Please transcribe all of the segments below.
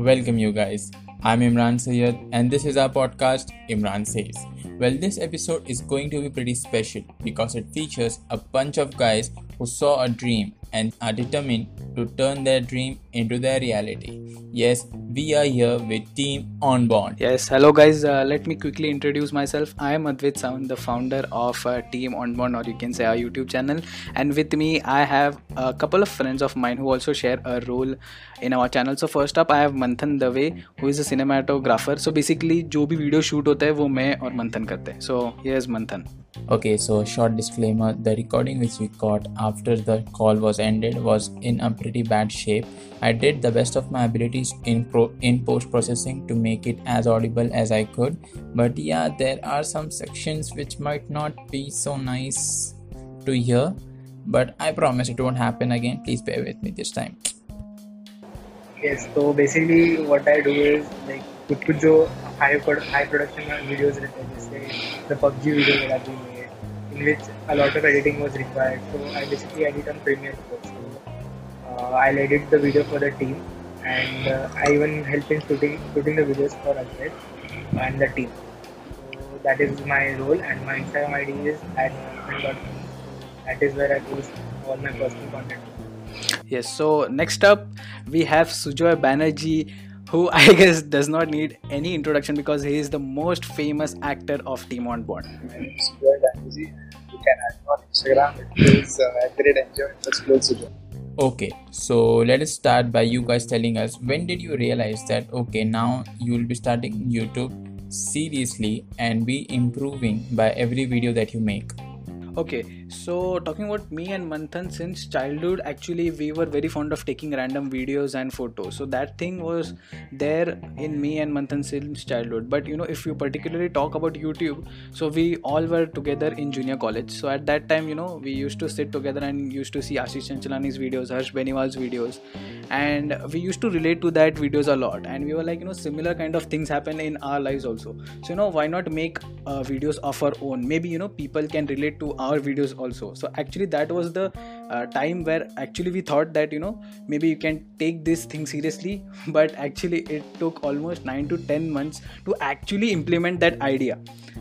welcome you guys. I'm Imran Sayed, and this is our podcast, Imran Says. Well, this episode is going to be pretty special because it features a bunch of guys who saw a dream and are determined to turn their dream into their reality. Yes, we are here with Team On Bond. Yes, hello guys. Uh, let me quickly introduce myself. I am Advait Sound, the founder of uh, Team On Bond, or you can say our YouTube channel. And with me, I have a couple of friends of mine who also share a role in our channel. So first up, I have Manthan Dave, who is a cinematographer. So basically, जो भी video shoot होता है वो मैं और मंथन करते हैं. So here's Manthan. Okay, so short disclaimer the recording which we got after the call was ended was in a pretty bad shape. I did the best of my abilities in pro- in post processing to make it as audible as I could, but yeah, there are some sections which might not be so nice to hear. But I promise it won't happen again. Please bear with me this time. Yes, so basically what I do is like कुछ कुछ जो high, high production videos, let's say the PUBG video that we made, in which a lot of editing was required. So I basically edit on Premiere Pro. So uh, I'll edit the video for the team, and uh, I even help in shooting shooting the videos for Ajit and the team. So that is my role, and my Instagram ID is at That is where I post all my personal content. Yes. So next up, we have Sujoy Banerjee who I guess does not need any introduction because he is the most famous actor of Team on Board. You can add me on Instagram. It is uh, great enjoy. Let's go, Sujoy. Okay, so let us start by you guys telling us when did you realize that okay, now you will be starting YouTube seriously and be improving by every video that you make? Okay, so talking about me and Manthan since childhood, actually we were very fond of taking random videos and photos. So that thing was there in me and Manthan since childhood. But you know, if you particularly talk about YouTube, so we all were together in junior college. So at that time, you know, we used to sit together and used to see Ashish Chanchalani's videos, Harsh Beniwal's videos, and we used to relate to that videos a lot. And we were like, you know, similar kind of things happen in our lives also. So you know, why not make uh, videos of our own? Maybe you know, people can relate to our videos also so actually that was the uh, time where actually we thought that you know maybe you can take this thing seriously but actually it took almost 9 to 10 months to actually implement that idea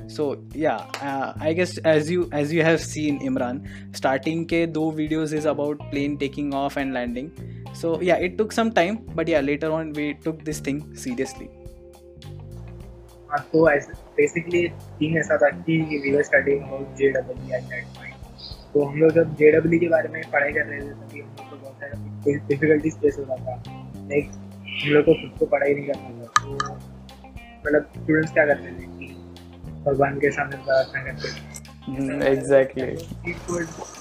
so yeah uh, i guess as you as you have seen imran starting ke do videos is about plane taking off and landing so yeah it took some time but yeah later on we took this thing seriously हाँ तो basically thing ऐसा था कि we were studying about J W eight that point तो हम लोग जब J W के बारे में पढ़ाई कर रहे थे तभी हम लोग को बहुत सारा डिफिकल्टीज फेस हो रहा था। लाइक हम लोग को खुद को पढ़ाई नहीं करना था। तो मतलब स्टूडेंट्स क्या करते थे कि भगवान के सामने प्रार्थना करते थे। एग्जैक्टली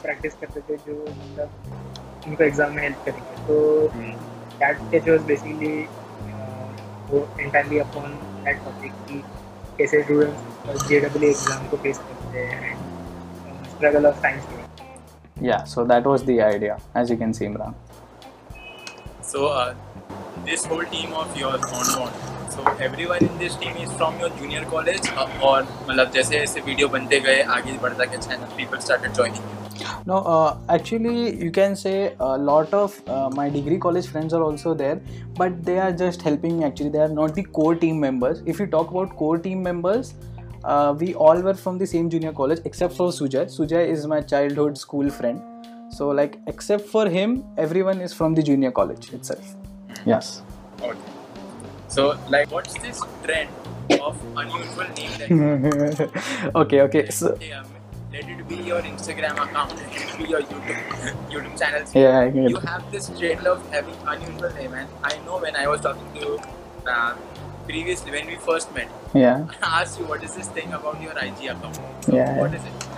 प्रैक्टिस करते थे जो मतलब उनको एग्ज़ाम में हेल्प करेंगे। तो दैट स्केच वाज बेसिकली वो एंटायरली अपॉन दैट टॉपिक की कैसे स्टूडेंट्स जे डब्ल्यू एग्ज़ाम को फेस करते हैं। And struggle of science yeah so that was the idea as you can see imran So uh, this whole team of yours on on. So everyone in this team is from your junior college uh, और मतलब जैसे जैसे video बनते गए आगे बढ़ता गया channel people started joining you. no uh, actually you can say a lot of uh, my degree college friends are also there but they are just helping me actually they are not the core team members if you talk about core team members uh, we all were from the same junior college except for sujoy. Sujoy is my childhood school friend. So like except for him everyone is from the junior college itself. Yes. Okay. So like what's this trend of unusual name that okay okay. So Hey, um, let it be your Instagram account, let it be your YouTube YouTube channel. yeah I get You have this trend of having unusual name, and I know when I was talking to you uh, previously when we first met, yeah I asked you what is this thing about your IG account. So Yeah. what is it?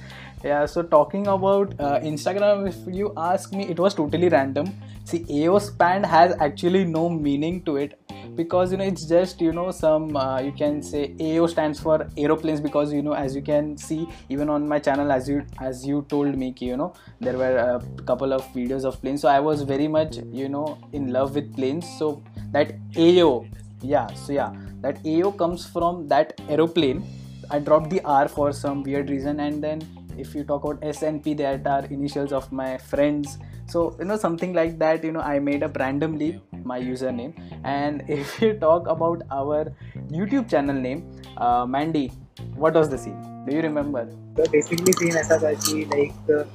Yeah, so talking about uh, Instagram, if you ask me, it was totally random. See, AO span has actually no meaning to it because you know it's just you know some uh, you can say AO stands for aeroplanes because you know as you can see even on my channel as you as you told me you know there were a couple of videos of planes so I was very much you know in love with planes so that AO yeah so yeah that ao comes from that aeroplane. I dropped the r for some weird reason and then if you talk about SNP, that are initials of my friends. So you know something like that you know i made up randomly my username. And if you talk about our youtube channel name uh, mandy what was the scene? Do you remember? So basically scene as tha ki like the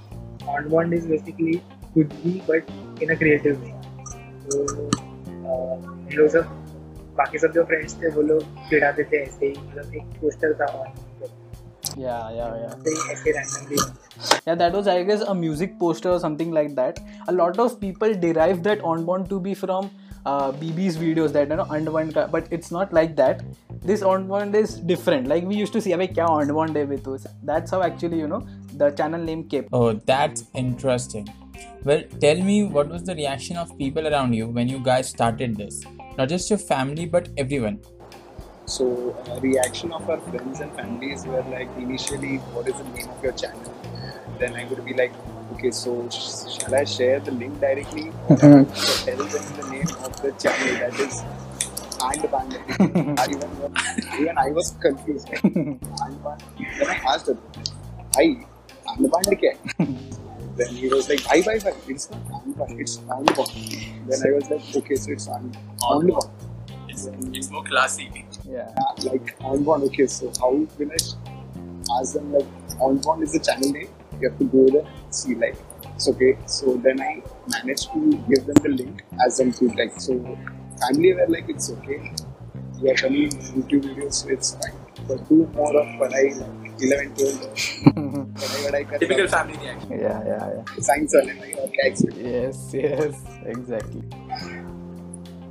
on one is basically could be but in a creative way. So uh, it was a बाकी सब जो friends थे वो लोग चिढ़ाते थे ऐसे ही मतलब एक पोस्टर था ऑन Yeah, yeah, yeah. ऐसे ही ऐसे randomly Yeah, that was, I guess, a music poster or something like that. A lot of people derive that on bond to be from uh, BB's videos that you know unwind, but it's not like that. This on bond is different. Like we used to see, "Abhi, kya on bond hai with us?" That's how actually you know the channel name came. Oh, that's interesting. Well, tell me what was the reaction of people around you when you guys started this? Not just your family, but everyone. So, uh, reaction of our friends and families were like initially, what is the name of your channel? Then I would be like, okay, so sh- shall I share the link directly or tell them the name of the channel that is and band. I even, even I was confused. And band. Then I asked him, "Hi, and band kya? Then he was like, "Bye, bye, bye. It's not and band. It's and band." Then I was like, "Okay, so it's and and band." It's, it's more classy. Yeah. Like on okay so how will i ask them like on is the channel name you have to go there see like it's okay so then i managed to give them the link as them to like so family were like it's okay We are coming youtube videos so it's fine but do more of what i like 11 12 what i Typical family reaction. Yeah, yeah, yeah. science वाले में और क्या expect Yes, yes, exactly.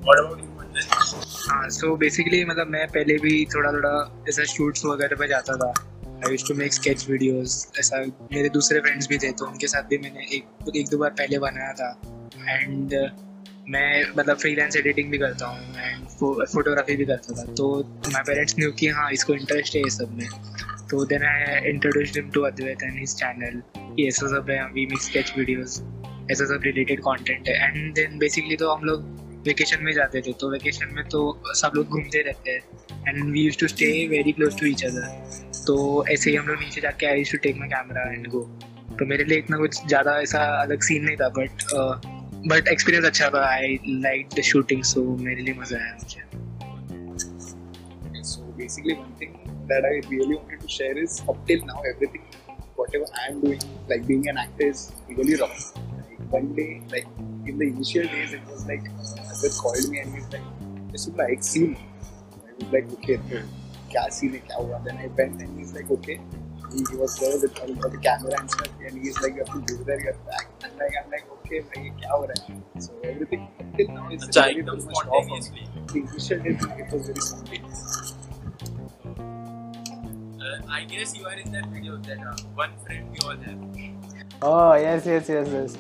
What about you, Mandan? हाँ so basically मतलब मैं पहले भी थोड़ा थोड़ा ऐसा शूट्स वगैरह पे जाता था I used to make sketch videos ऐसा मेरे दूसरे फ्रेंड्स भी थे तो उनके साथ भी मैंने एक एक दो बार पहले बनाया था एंड मैं मतलब फ्रीलांस एडिटिंग भी करता हूँ एंड फोटोग्राफी भी करता था तो माई पेरेंट्स ने कि हाँ इसको इंटरेस्ट है ये सब में तो then I introduce him to Advait and his channel ये ऐसा सब है वी मेक स्केच वीडियोस ऐसा कंटेंट है. एंड देन बेसिकली तो हम लोग वेकेशन में जाते थे तो वेकेशन में तो सब लोग घूमते रहते हैं. And we used to stay very close to each other तो ऐसे ही हम लोग नीचे जाके I to take my camera and go तो मेरे लिए इतना कुछ ज़्यादा ऐसा अलग सीन नहीं था बट बट एक्सपीरियंस अच्छा था. I like the shooting so मेरे लिए मज़ा आया मुझे. So basically, one thing that I really wanted to share is up till now, everything, whatever I am doing, like being an actor, is really raw. Like one day, like in the initial days, it was like Ajit called me and he's like, "This is like scene." I was like, "Okay, so क्या scene है क्या हुआ?" Then I went and he's like, "Okay." He, he was there with all the camera and stuff, and he's like, "You have to go there, you have to act." And like I'm like, "Okay, भाई क्या हो रहा है?" So everything up till now is अच्छा really एकदम pretty much raw for me. spontaneously. The initial days, it was very spontaneous. I guess you are in that video that uh, one friend we all have. Oh, yes, yes, yes, yes.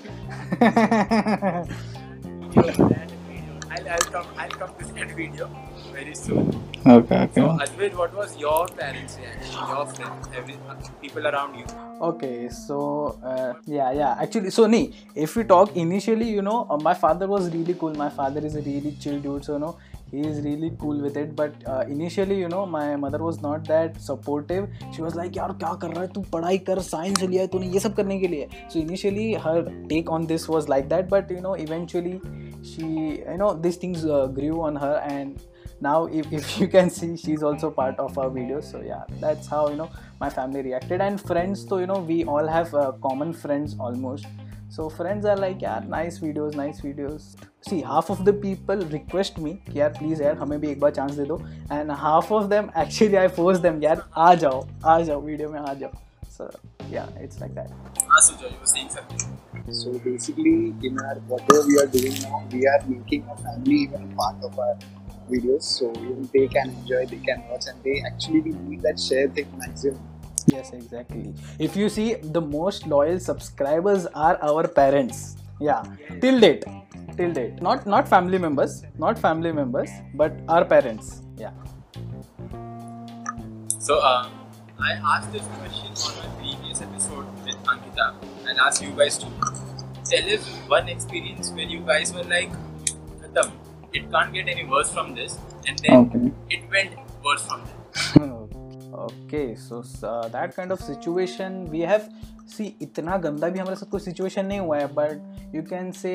That video. I'll, I'll come. I'll come to that video very soon. okay, okay. So, Advait, what was your parents' reaction? Your friends, every uh, people around you. Okay, so uh, yeah, yeah. Actually, so nee, if we talk initially, you know, uh, my father was really cool. My father is a really chill dude, so you know, he is really cool with it. But uh, initially, you know, my mother was not that supportive. She was like, यार क्या कर रहा है तू पढ़ाई कर science लिया है तूने ये सब करने के लिए. So initially, her take on this was like that, but you know, eventually, she, you know, these things uh, grew on her and now if, if you can see she's also part of our videos so yeah that's how you know my family reacted and friends so you know we all have uh, common friends almost so friends are like yeah nice videos nice videos see half of the people request me कि यार please यार हमें भी एक बार chance दे दो and half of them actually I force them यार आ जाओ आ जाओ video में आ जाओ so yeah it's like that Ah, Sujoy, you were saying something. So basically, in our whatever we are doing now, we are making our family even a part of our videos. So even they can enjoy, they can watch, and they actually we need that share thing maximum. Yes, exactly. If you see, the most loyal subscribers are our parents. Yeah, till date, till date. Not not family members, not family members, but our parents. Yeah. So, uh, I asked this question on my previous episode with Ankita and asked you guys to tell us one experience where you guys were like, Khatam, it can't get any worse from this, and then it went worse from there. okay so that kind of situation we have see इतना गंदा भी हमारे साथ कोई situation नहीं हुआ है but you can say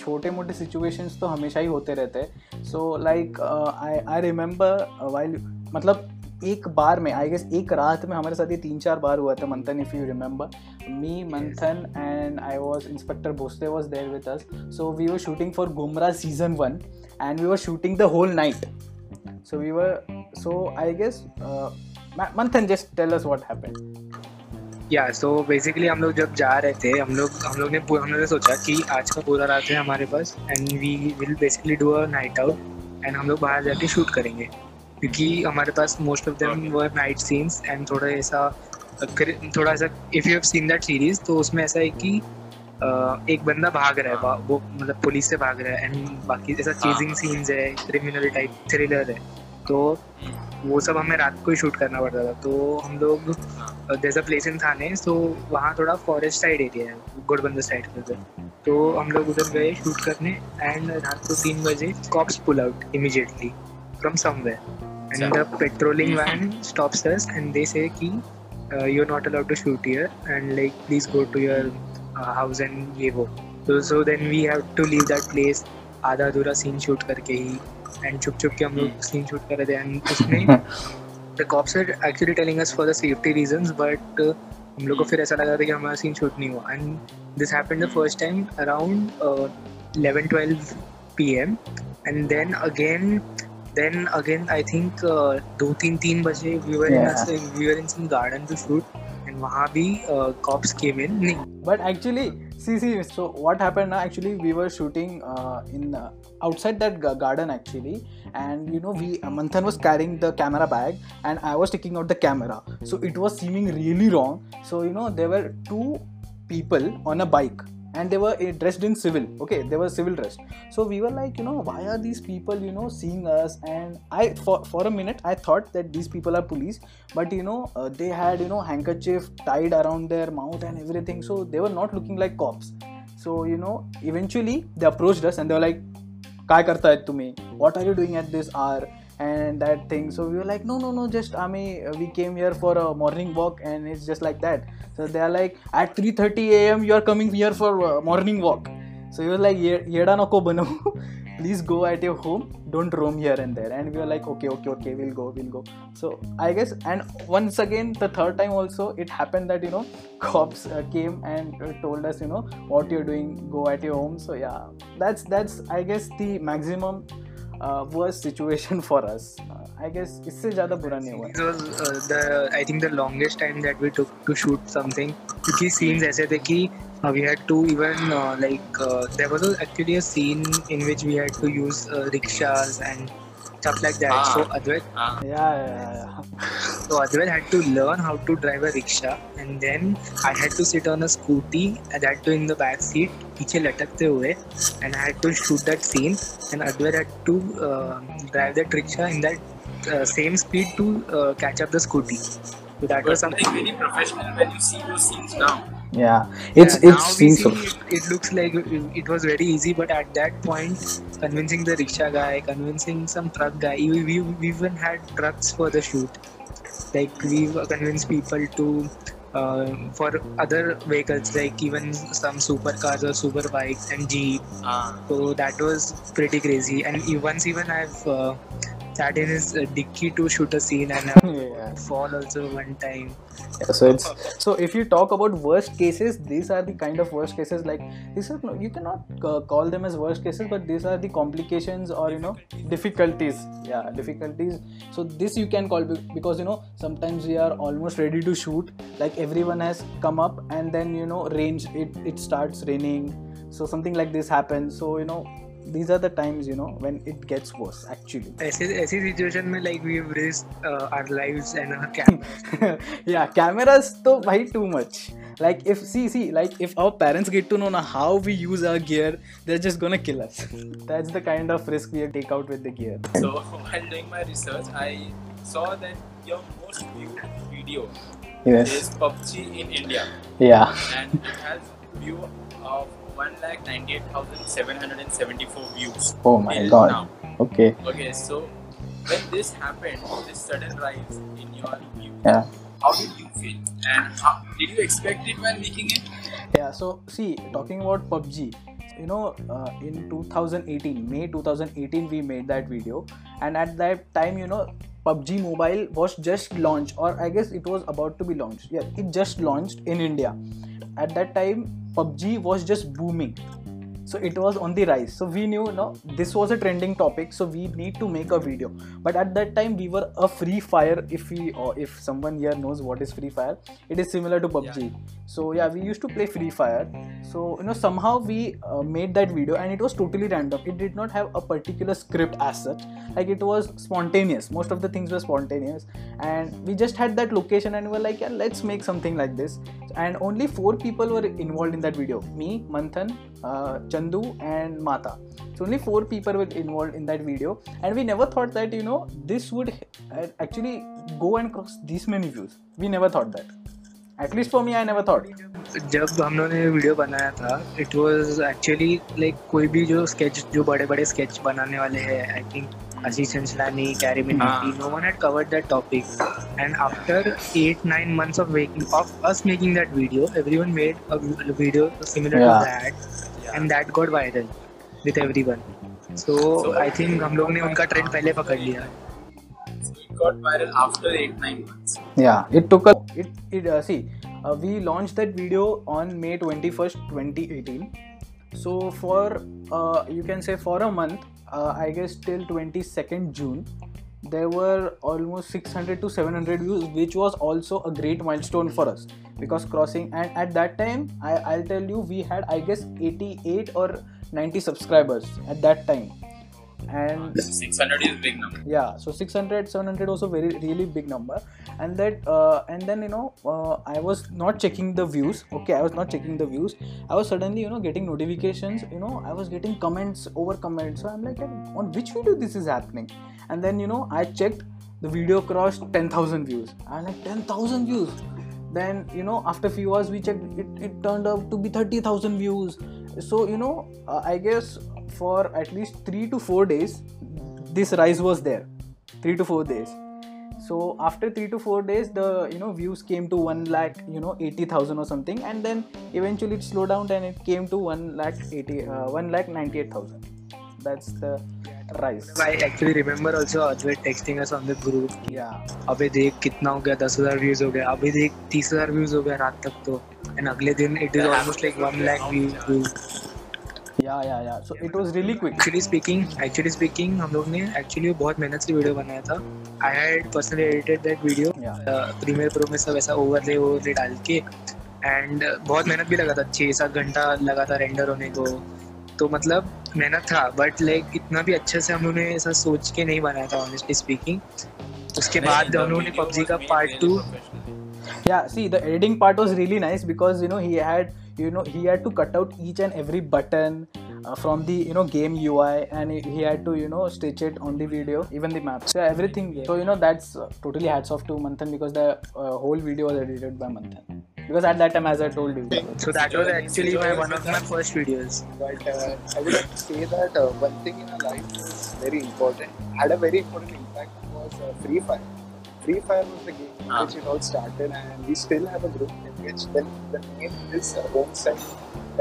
छोटे मोटे सिचुएशंस तो हमेशा ही होते रहते हैं। So like I I remember while मतलब एक बार में आई गेस एक रात में हमारे साथ ये तीन चार बार हुआ था, मंथन if you remember me Manthan and I was inspector Bhosale was there with us so we were shooting for Gumrah season one and we were shooting the whole night so we were so I guess uh, manthan just tell us what happened. या so basically हम लोग जब जा रहे थे हम लोग हम लोग ने हम लोग ने सोचा कि आज का पूरा रात है हमारे पास and we will basically do a night out and हम लोग बाहर जाके शूट करेंगे। क्योंकि हमारे पास most of them were night scenes and थोड़ा ऐसा थोड़ा ऐसा if you have seen that series तो उसमें ऐसा है कि अ, एक बंदा भाग रहा है वो मतलब पुलिस से भाग रहा है एंड बाकी ऐसा चेजिंग सीन्स है क्रिमिनल टाइप थ्रिलर है। तो वो सब हमें रात को ही शूट करना पड़ता था। तो हम लोग जैसा प्लेस इन थाने सो वहाँ थोड़ा फॉरेस्ट साइड एरिया है गोडबंदर साइड के उधर। तो हम लोग उधर गए शूट करने एंड रात को तीन बजे cops pull out immediately from somewhere and the patrolling van stops us and they say कि you are not allowed to shoot here and like please go to your house and ये वो। तो so then we have to leave that place आधा अधूरा scene shoot करके ही। And छुप छुप के हम लोग सीन शूट कर रहे थे एंड उसमें the cops are actually telling us for the safety reasons but uh, हम लोग को फिर ऐसा लगा था कि हमारा सीन शूट नहीं हुआ. And this happened the first time around 11 12 pm and then again then again I think दो तीन तीन बजे we were. In we were in some garden to shoot and वहाँ भी कॉप्स केम इन नहीं but actually see see so what happened now actually we were shooting uh, in uh, outside that ga- garden actually. And you know we uh, manthan was carrying the camera bag and i was taking out the camera. So it was seeming really wrong. So you know there were two people on a bike and they were uh, dressed in civil okay they were civil dressed so we were like you know why are these people you know seeing us and i for, for a minute i thought that these people are police but you know uh, they had you know handkerchief tied around their mouth and everything so they were not looking like cops so you know eventually they approached us and they were like काय करतायत तुम्ही what are you doing at this hour and that thing. So we were like no no no just ami uh, we came here for a morning walk and it's just like that. So they are like at 3:30 a.m. you are coming here for morning walk. So he was like yeda nako bano? Please go at your home. Don't roam here and there. And we were like okay okay okay we'll go we'll go. So i guess and once again the third time also it happened that you know cops uh, came and uh, told us you know what you're doing go at your home. So yeah that's that's i guess the maximum worst situation for us I guess इससे ज़्यादा बुरा नहीं हुआ। I think the longest time that we took to shoot something क्योंकि scenes ऐसे थे कि we had to even like there was actually a scene in which we had to use rickshaws and to use uh, rickshaws and stuff like that. Ah. So Advait, हाँ yeah yeah, yeah. so Advait had to learn how to drive a rickshaw, and then I had to sit on a scooty, and that too in the back seat, पीछे लटकते हुए, and I had to shoot that scene, and Advait had to uh, drive that rickshaw in that uh, same speed to uh, catch up the scooty. So that was But something. like very professional when you see those scenes now. yeah it's Yeah, it's now we seems so see it, it looks like it, it was very easy, but at that point, convincing the rickshaw guy, convincing some truck guy, we, we, we even had trucks for the shoot. Like we convinced people to uh, for other vehicles, like even some supercars or super bikes and jeep. हाँ So that was pretty crazy. And once even I've uh, sat in his uh, dicky to shoot a scene and I yeah. fall also one time. Yeah, so it's so if you talk about worst cases these are the kind of worst cases like these are you cannot uh, call them as worst cases but these are the complications or you know difficulties. Yeah difficulties. So this you can call because you know sometimes we are almost ready to shoot like everyone has come up and then you know range it it starts raining. So something like this happens. So you know these are the times you know when it gets worse actually ऐसे ऐसी situation में like we've risked uh, our lives and our camera. yeah cameras तो भाई too much like if see see like if our parents get to know now how we use our gear they're just gonna kill us that's the kind of risk we take out with the gear So while doing my research, I saw that your most viewed video is PUBG in India, yeah and it has view of one lakh ninety eight thousand seven hundred and seventy four views. oh till Now. okay Okay, so when this happened, this sudden rise in your view, Yeah. how did you feel? And how, did you expect it while making it? Yeah, so see, talking about PUBG, you know, uh, in 2018, May 2018, we made that video, and at that time, you know, PUBG Mobile was just launched, or I guess it was about to be launched. Yeah, it just launched in India. At that time, PUBG was just booming. So it was on the rise. So we knew no this was a trending topic. So we need to make a video. But at that time we were a free fire. If we or if someone here knows what is free fire it is similar to pubg so yeah we used to play free fire. So you know somehow we uh, made that video and it was totally random. It did not have a particular script as such. Like it was spontaneous. Most of the things were spontaneous. And we just had that location and we were like yeah let's make something like this. And only four people were involved in that video. Me manthan uh, Chandu and Mata. So only four people were involved in that video, and we never thought that you know this would actually go and cross this many views. We never thought that. At least for me I never thought जब हाँ। हम लोगों ने video बनाया था it was actually like कोई भी जो स्केच जो बड़े बड़े स्केच बनाने वाले हैं I think Ashish Chanchlani Carry Minati no one had covered that topic and after 8 9 months of making of us making that video everyone made a video similar to that and that got viral with everyone so I think हम लोग ने उनका trend पहले पकड़ लिया। Got viral after eight nine months. Yeah, it took a it it uh, see uh, we launched that video on May 21st, 2018. So for uh, you can say for a month, uh, I guess till 22nd June, there were almost 600 to 700 views, which was also a great milestone for us because crossing and at that time I, I'll tell you we had I guess 88 or 90 subscribers at that time and 600 is big number. yeah so 600 700 also very really big number. And that uh, and then you know uh, i was not checking the views okay i was not checking the views. I was suddenly you know getting notifications you know i was getting comments over comments. So i'm like on which video this is happening? And then you know i checked the video crossed 10000 views. I'm like 10000 views? Then you know after few hours we checked it, it turned out to be 30000 views. So you know uh, i guess for at least 3 to 4 days this rise was there 3 to 4 days so after 3 to 4 days the you know views came to 1 lakh you know 80000 or something and then eventually it slowed down and it came to 1 lakh 80 uh, 1 lakh 98000 that's the rise I actually remember also Advait texting us on the group yeah अबे देख कितना हो गया दस हज़ार views हो गया अभी देख तीस हज़ार व्यूज़ हो गया रात तक तो एंड अगले दिन it is almost like one lakh views yeah yeah yeah. So it was really quick. Actually speaking actually speaking हम लोग ने एक्चुअली बहुत मेहनत से वीडियो बनाया था। I had personally edited that video premiere pro में सब ऐसा ओवरले ओवरले डाल के एंड बहुत मेहनत भी लगा था। छः सात घंटा लगा था रेंडर होने को। तो मतलब मेहनत था बट लाइक इतना भी अच्छे से हम लोगों ने ऐसा सोच के नहीं बनाया था ऑनेस्टली स्पीकिंग उसके बाद हम लोगों ने पबजी का part two yeah see the editing part was really nice because you know he had you know he had to cut out each and every button uh, from the you know game ui and he he had to you know stitch it on the video even the maps. So everything so you know that's uh, totally hats off to manthan because the uh, whole video was edited by manthan. Because at that time as i told you. So that was actually my one of my first videos. But uh, I would like to say that uh, one thing in our life was very important, had a very important impact was uh, Free Fire. Free Fire was the game in Ah. which it all started, and we still have a group in which the, the name is home site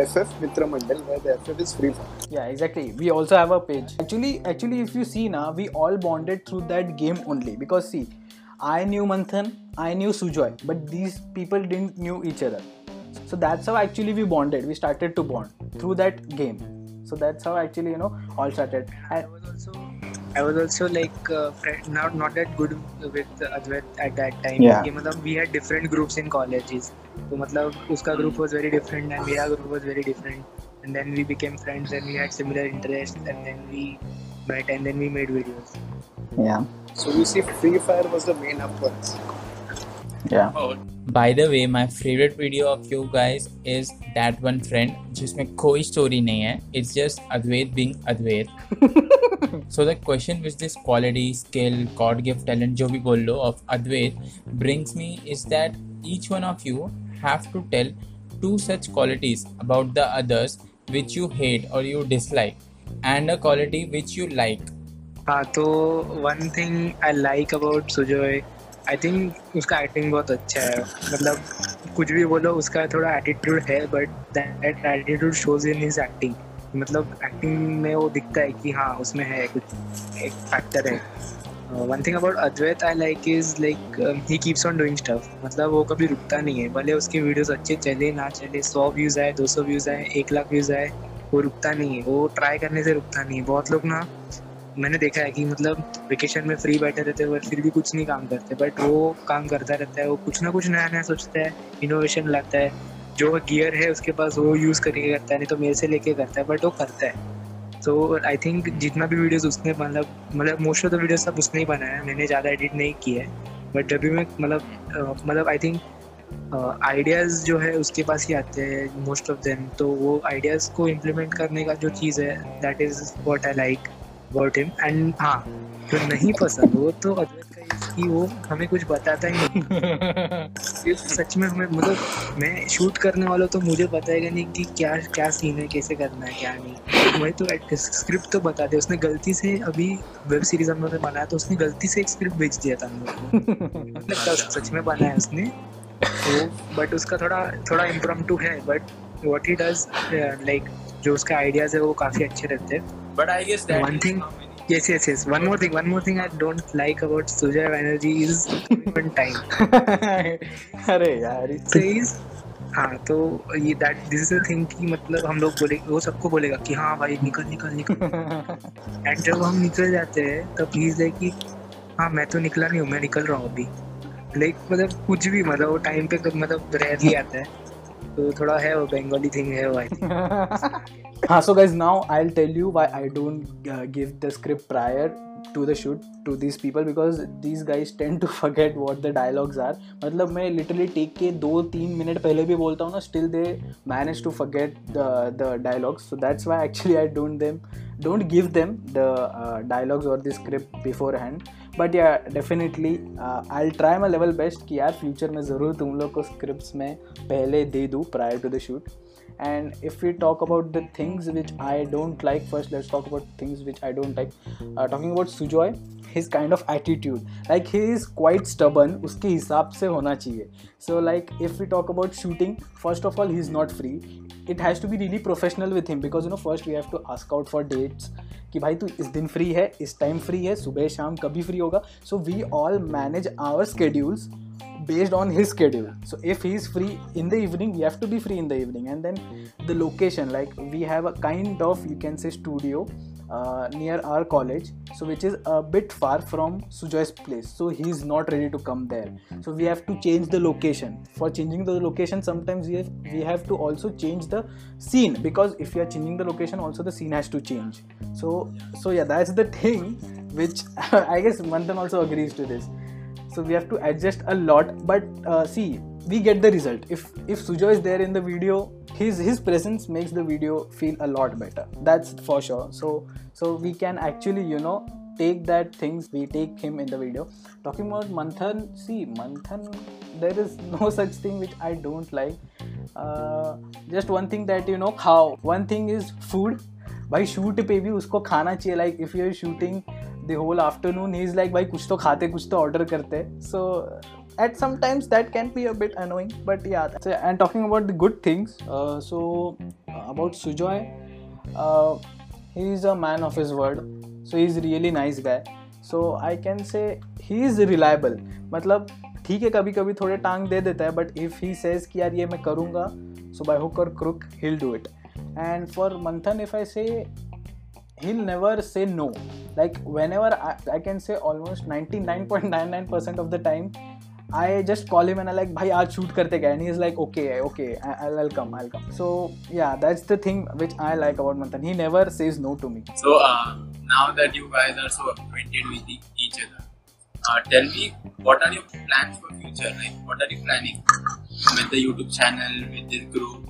FF Mitra Mandal, where the FF is Free Fire. yeah exactly. We also have a page. Actually actually if you see now we all bonded through that game only. Because see i knew manthan i knew sujoy but these people didn't knew each other. So that's how actually we bonded. We started to bond through that game. So that's how actually you know all started. And was also I was also like uh, friend, not not that good with Advait at that time. Yeah. कि मतलब we had different groups in colleges. तो मतलब उसका group was very different and मेरा group was very different. And then we became friends and we had similar interests and then we met and then we made videos. yeah So you see, Free Fire was the main hub for us. yeah Oh, By the way my favourite video of you guys is that one friend जिसमें कोई story नहीं है. It's just Advait being Advait so the question which this quality skill god gift talent जो भी बोल लो of Advait brings me is that each one of you have to tell to such qualities about the others which you hate और you dislike and a quality which you like हाँ तो one thing I like about Sujoy I think उसका acting बहुत अच्छा है। मतलब कुछ भी बोलो, उसका थोड़ा एटीट्यूड है but that attitude shows in his acting मतलब एक्टिंग में वो दिखता है कि हाँ उसमें है कुछ, एक फैक्टर है। One thing about Advait I like is like he keeps on doing stuff मतलब वो कभी रुकता नहीं है। भले उसकी वीडियोस अच्छे चले, ना चले, सौ व्यूज़ आए, दो सौ व्यूज़ आए, एक लाख व्यूज़ आए, वो रुकता नहीं है। वो ट्राई करने से रुकता नहीं है। बहुत लोग ना मैंने देखा है कि मतलब वेकेशन में फ्री बैठे रहते हैं फिर भी कुछ नहीं काम करते बट वो काम करता रहता है, वो कुछ ना कुछ नया नया सोचता है इनोवेशन लाता है। जो गियर है उसके पास वो यूज़ करके करता है, नहीं तो मेरे से लेके करता है बट वो करता है। तो आई थिंक जितना भी वीडियोस उसने मतलब मतलब मोस्ट ऑफ़ द वीडियोस सब उसने ही बनाया है, मैंने ज़्यादा एडिट नहीं किया है। बट जब भी मैं मतलब मतलब आई थिंक आइडियाज़ जो है उसके पास ही आते हैं मोस्ट ऑफ़ देम तो वो आइडियाज़ को इम्प्लीमेंट करने का जो चीज़ है that is what I like about him and हाँ जो नहीं पसंद वो तो का वो हमें कुछ बताता ही नहीं। सच में हमें मतलब मैं शूट करने वाला तो मुझे बताएगा नहीं कि क्या क्या सीन है कैसे करना है क्या नहीं। वही तो स्क्रिप्ट तो बता दे उसने गलती से अभी वेब सीरीज़ हम लोग ने बनाया तो उसने गलती से एक स्क्रिप्ट भेज दिया था हम लोग को मतलब सच में बनाया उसने। तो बट उसका थोड़ा थोड़ा इम्प्रॉम्प्टू है but what he does like जो उसके आइडियाज़ है वो काफ़ी अच्छे रहते हैं। But I guess that One thing- Yes, yes, yes. One more thing. One more thing I don't like about Sujay Banerjee is on time. अरे यार Says हाँ तो ये दैट दिस इज़ थिंग कि मतलब हम लोग बोले वो सबको बोलेगा कि हाँ भाई निकल निकल निकल एंड जब हम निकल जाते हैं तब प्लीज़ है कि हाँ मैं तो निकला नहीं हूँ मैं निकल रहा हूँ अभी लाइक मतलब कुछ भी मतलब वो टाइम पे मतलब रेयरली आता है तो थोड़ा है, वो बंगाली थिंग है, वो हाँ so guys now I will tell you why I don't give the script prior to the shoot to this people because this guys tend to forget what the dialogues are मतलब मैं literally take के दो तीन minute पहले भी बोलता हूँ ना still they manage to forget the dialogues so that's why actually I don't them don't give them the dialogues और the script beforehand but yeah definitely I will try my level best कि यार future में ज़रूर तुम लोग को script में पहले दे दूँ prior to the shoot and if you talk about the things which I don't like first let's talk about things which I don't like talking about Sujoy his kind of attitude like he is quite stubborn उसके हिसाब से होना चाहिए. So like if you talk about shooting first of all he is not free it has to be really professional with him because you know first we have to ask out for dates कि भाई तू इस दिन free है इस time free है सुबह शाम कभी फ्री होगा so we all manage our schedules based on his schedule so if he is free in the evening we have to be free in the evening and then the location like we have a kind of you can say studio uh, near our college so which is a bit far from sujoy's place. So he is not ready to come there. So we have to change the location. For changing the location sometimes we have, we have to also change the scene because if we are changing the location also the scene has to change. So so yeah that's the thing which i guess manthan also agrees to this. So we have to adjust a lot but uh, see we get the result. If if sujo is there in the video his his presence makes the video feel a lot better that's for sure so so we can actually you know take that things we take him in the video talking about manthan see manthan there is no such thing which i don't like uh, just one thing that you know how one thing is food भाई shoot पे भी उसको खाना चाहिए like if you are shooting the whole afternoon he is like भाई कुछ तो खाते कुछ तो ऑर्डर करते सो at sometimes that can be a bit annoying but yeah that's it. and talking about the good things uh, so uh, about sujoy uh, he is a man of his word so he's a really nice guy so i can say he is reliable मतलब ठीक है कभी कभी थोड़े टांग दे देता है but if he says कि यार ये मैं करूँगा so by hook or crook he'll do it and for manthan if i say he'll never say no like whenever i, I can say almost 99.99% of the time i just call him and i like bhai aaj shoot karte kya and he's like okay okay I- I'll, I'll come i'll come so yeah that's the thing which i like about manthan he never says no to me So uh, now that you guys are so acquainted with each other, uh, tell me what are your plans for future? Like what are you planning with the YouTube channel, with this group?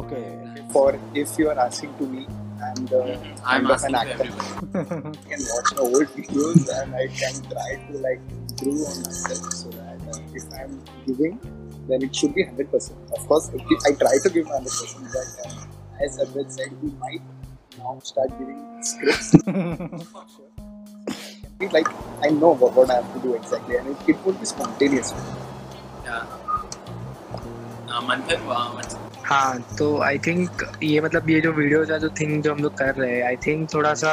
okay For if you are asking to me, I'm the I'm kind of an asking to actor. everyone. I can watch the old videos and I can try to like improve on myself so that uh, if I'm giving, then it should be 100%. Of course, if I try to give 100%, but uh, as Abed said, we might now start giving scripts. Like I know what, what I have to do exactly, and it, it will be spontaneous. Yeah. Uh, Manthan, uh, हाँ तो I think ये मतलब ये जो videos है जो thing जो हम लोग कर रहे हैं आई थिंक थोड़ा सा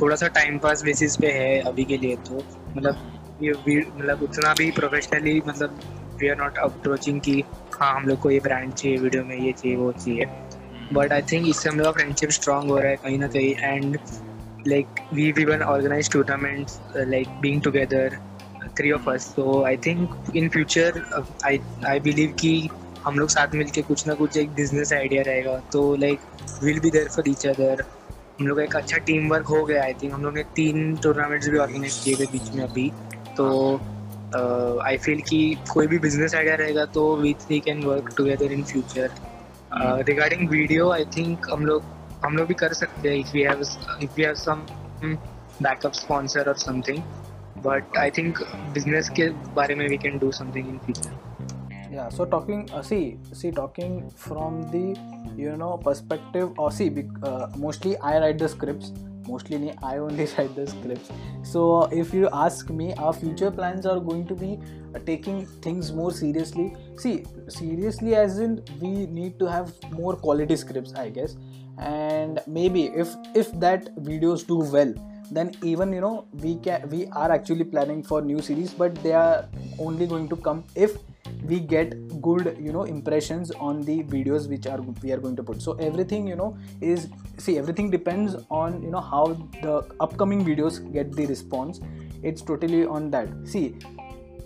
थोड़ा सा टाइम पास बेसिस पे है अभी के लिए तो मतलब मतलब उतना भी प्रोफेशनली मतलब वी आर नॉट अप्रोचिंग कि हाँ हम लोग को ये ब्रांड चाहिए वीडियो में ये चाहिए वो चाहिए. बट आई थिंक इससे हम लोग का फ्रेंडशिप स्ट्रांग हो रहा है कहीं ना कहीं. And like we we organise tournaments like being together three of us so I think in future I I believe कि हम लोग साथ मिलके कुछ ना कुछ एक बिज़नेस आइडिया रहेगा. तो like will be there for each other हम लोग का एक अच्छा टीम वर्क हो गया. आई थिंक हम लोग ने तीन टूर्नामेंट्स भी ऑर्गेनाइज किए थे बीच में अभी. तो आई फील कि कोई भी बिज़नेस आइडिया रहेगा तो we three can work together in future regarding video I think हम लोग हम लोग भी कर सकते हैं if we have if we have some backup sponsor और something but I think business के बारे में we can do something in future yeah so talking uh, see see talking from the you know perspective or see uh, mostly i write the scripts. Mostly i only write the scripts. So if you ask me our future plans are going to be uh, taking things more seriously. See seriously as in we need to have more quality scripts i guess. And maybe if if that videos do well then even you know we can we are actually planning for new series but they are only going to come if we get good you know impressions on the videos which are we are going to put. So everything you know is see everything depends on you know how the upcoming videos get the response. It's totally on that. See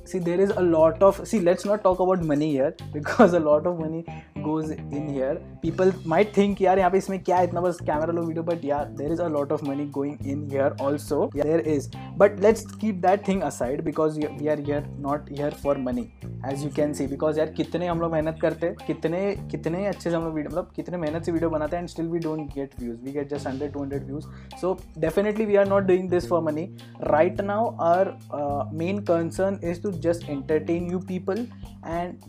see there is a lot of see let's not talk about money here because a lot of money goes in here people might think यार यहाँ पे इसमें क्या है इतना बस camera low video but यार there is a lot of money going in here also yeah, there is but let's keep that thing aside because we are here not here for money as you can see because यार कितने हम लोग मेहनत करते हैं कितने कितने अच्छे से हम लोग वीडियो मतलब कितने मेहनत से वीडियो बनाते हैं and still we don't get views we get just hundred two hundred views so definitely we are not doing this for money right now our uh, main concern is to just entertain you people and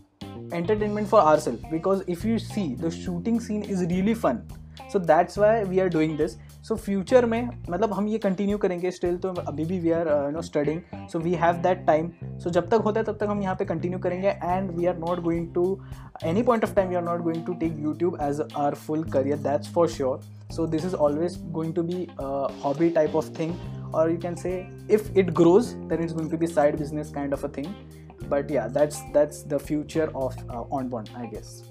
entertainment for ourselves because if you see the shooting scene is really fun so that's why we are doing this so future में मतलब हम ये continue करेंगे still तो अभी भी we are you know studying so we have that time so जब तक होता है तब तक हम यहाँ पे कंटिन्यू करेंगे and we are not going to any point of time we are not going to take YouTube as our full career that's for sure so this is always going to be a hobby type of thing or you can say if it grows then it's going to be side business kind of a thing but yeah that's that's the future of uh, onboard i guess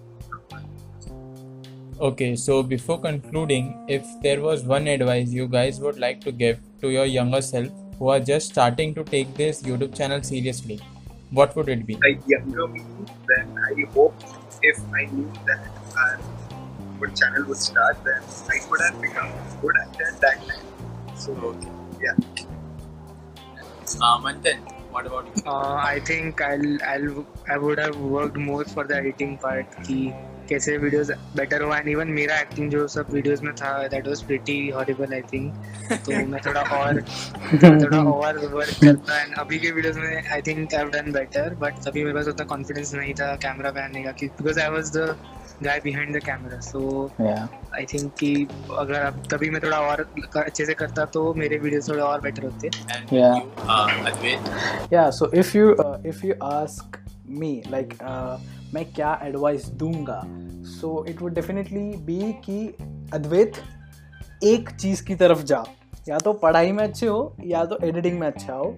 Okay, so before concluding, if there was one advice you guys would like to give to your younger self who are just starting to take this YouTube channel seriously, what would it be? Like younger me, then I hope if I knew that our good channel would start, then I could have become good at that time. So Okay. Yeah. Uh, Manthan, what about you? uh, I think I'll I'll I would have worked more for the editing part कि कैसे videos better हुआ and even मेरा acting जो सब videos में था that was pretty horrible I think तो मैं थोड़ा और थोड़ा और वर्क करता एंड अभी के वीडियोस में I think I have done better but तभी मेरे पास उतना कॉन्फिडेंस नहीं था कैमरा पे आने का because I was the guy behind the camera so yeah. I think कि अगर अब तभी मैं थोड़ा और अच्छे से करता तो मेरे वीडियोस थोड़े और बेटर होते। And Yeah. you, uh, Advait? yeah so if you uh, if you ask me like uh, मैं क्या एडवाइस दूँगा? So it would definitely be कि अद्वैत एक चीज़ की तरफ़ जा या तो पढ़ाई में अच्छे हो या तो एडिटिंग में अच्छा हो।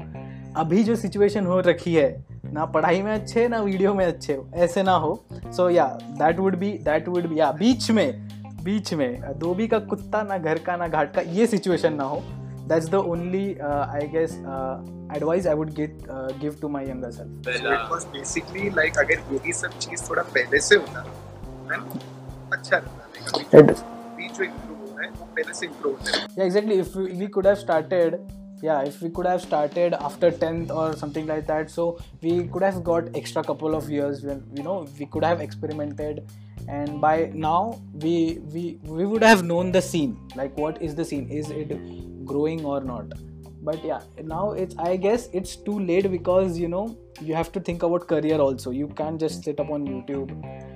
अभी जो सिचुएशन हो रखी है ना पढ़ाई में अच्छे ना वीडियो में अच्छे हो ऐसे ना हो। So yeah that would be that would be yeah बीच में बीच में धोबी का कुत्ता ना घर का ना घाट का ये सिचुएशन ना हो। That's the only I guess advice I would get give to my younger self So it uh, was basically like सब चीज़ थोड़ा पहले से होता अच्छा रहता जो- अभी जो improve हो रहा है वो पहले से improve होता है। Exactly. If we, we could have started yeah if we could have started after 10th or something like that so we could have got extra couple of years when you know we could have experimented. And by now we we we would have known the scene like what is the scene? Is it growing or not but yeah now it's i guess it's too late because you know you have to think about career also. You can't just sit up on youtube.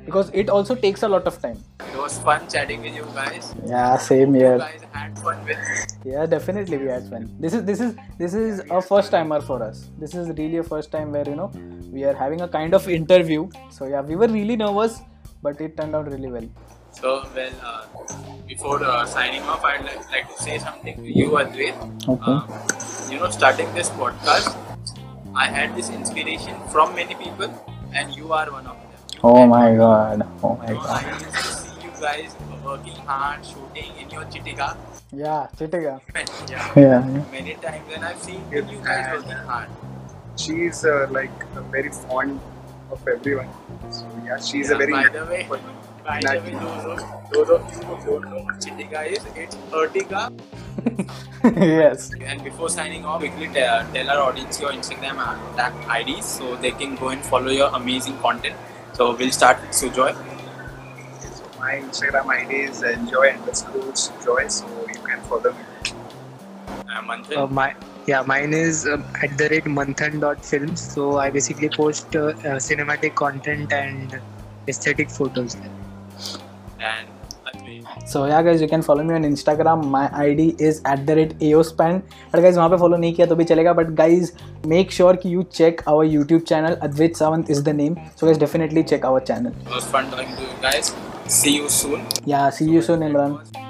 Because it also takes a lot of time. It was fun chatting with you guys. yeah same You guys had fun with yeah definitely we had fun. This is this is this is a first timer for us. This is really a first time where you know we are having a kind of interview. So yeah we were really nervous but it turned out really well So, well, uh, before uh, signing off, I'd like, like to say something to you, Advait. Okay. Uh, you know, starting this podcast, I had this inspiration from many people, and you are one of them. You oh my god oh my You know, god I used to see you guys working hard, shooting in your Chitika. yeah chitiga Yeah. yeah Many times, and I've seen you guys working hard. She's uh, like very fond of everyone. So yeah, she's a very by the way, by the way, those of, those of you who don't know what Chitika is, it's Ertiga. yes And before signing off, quickly tell, tell our audience your Instagram uh, tag IDs so they can go and follow your amazing content. So we'll start with Sujoy. So my Instagram ID is enjoy underscore joy, so you can follow me. Uh, Uh, my yeah, mine is um, at the rate manthan.films. So I basically post uh, uh, cinematic content and aesthetic photos. there. and so yeah guys you can follow me on Instagram my I D is at the rate A span but guys वहाँ पे follow नहीं किया तो भी चलेगा. But guys make sure कि you check our YouTube channel Advait Sawant is the name so guys definitely check our channel See you soon. Yeah, see you soon, Imran.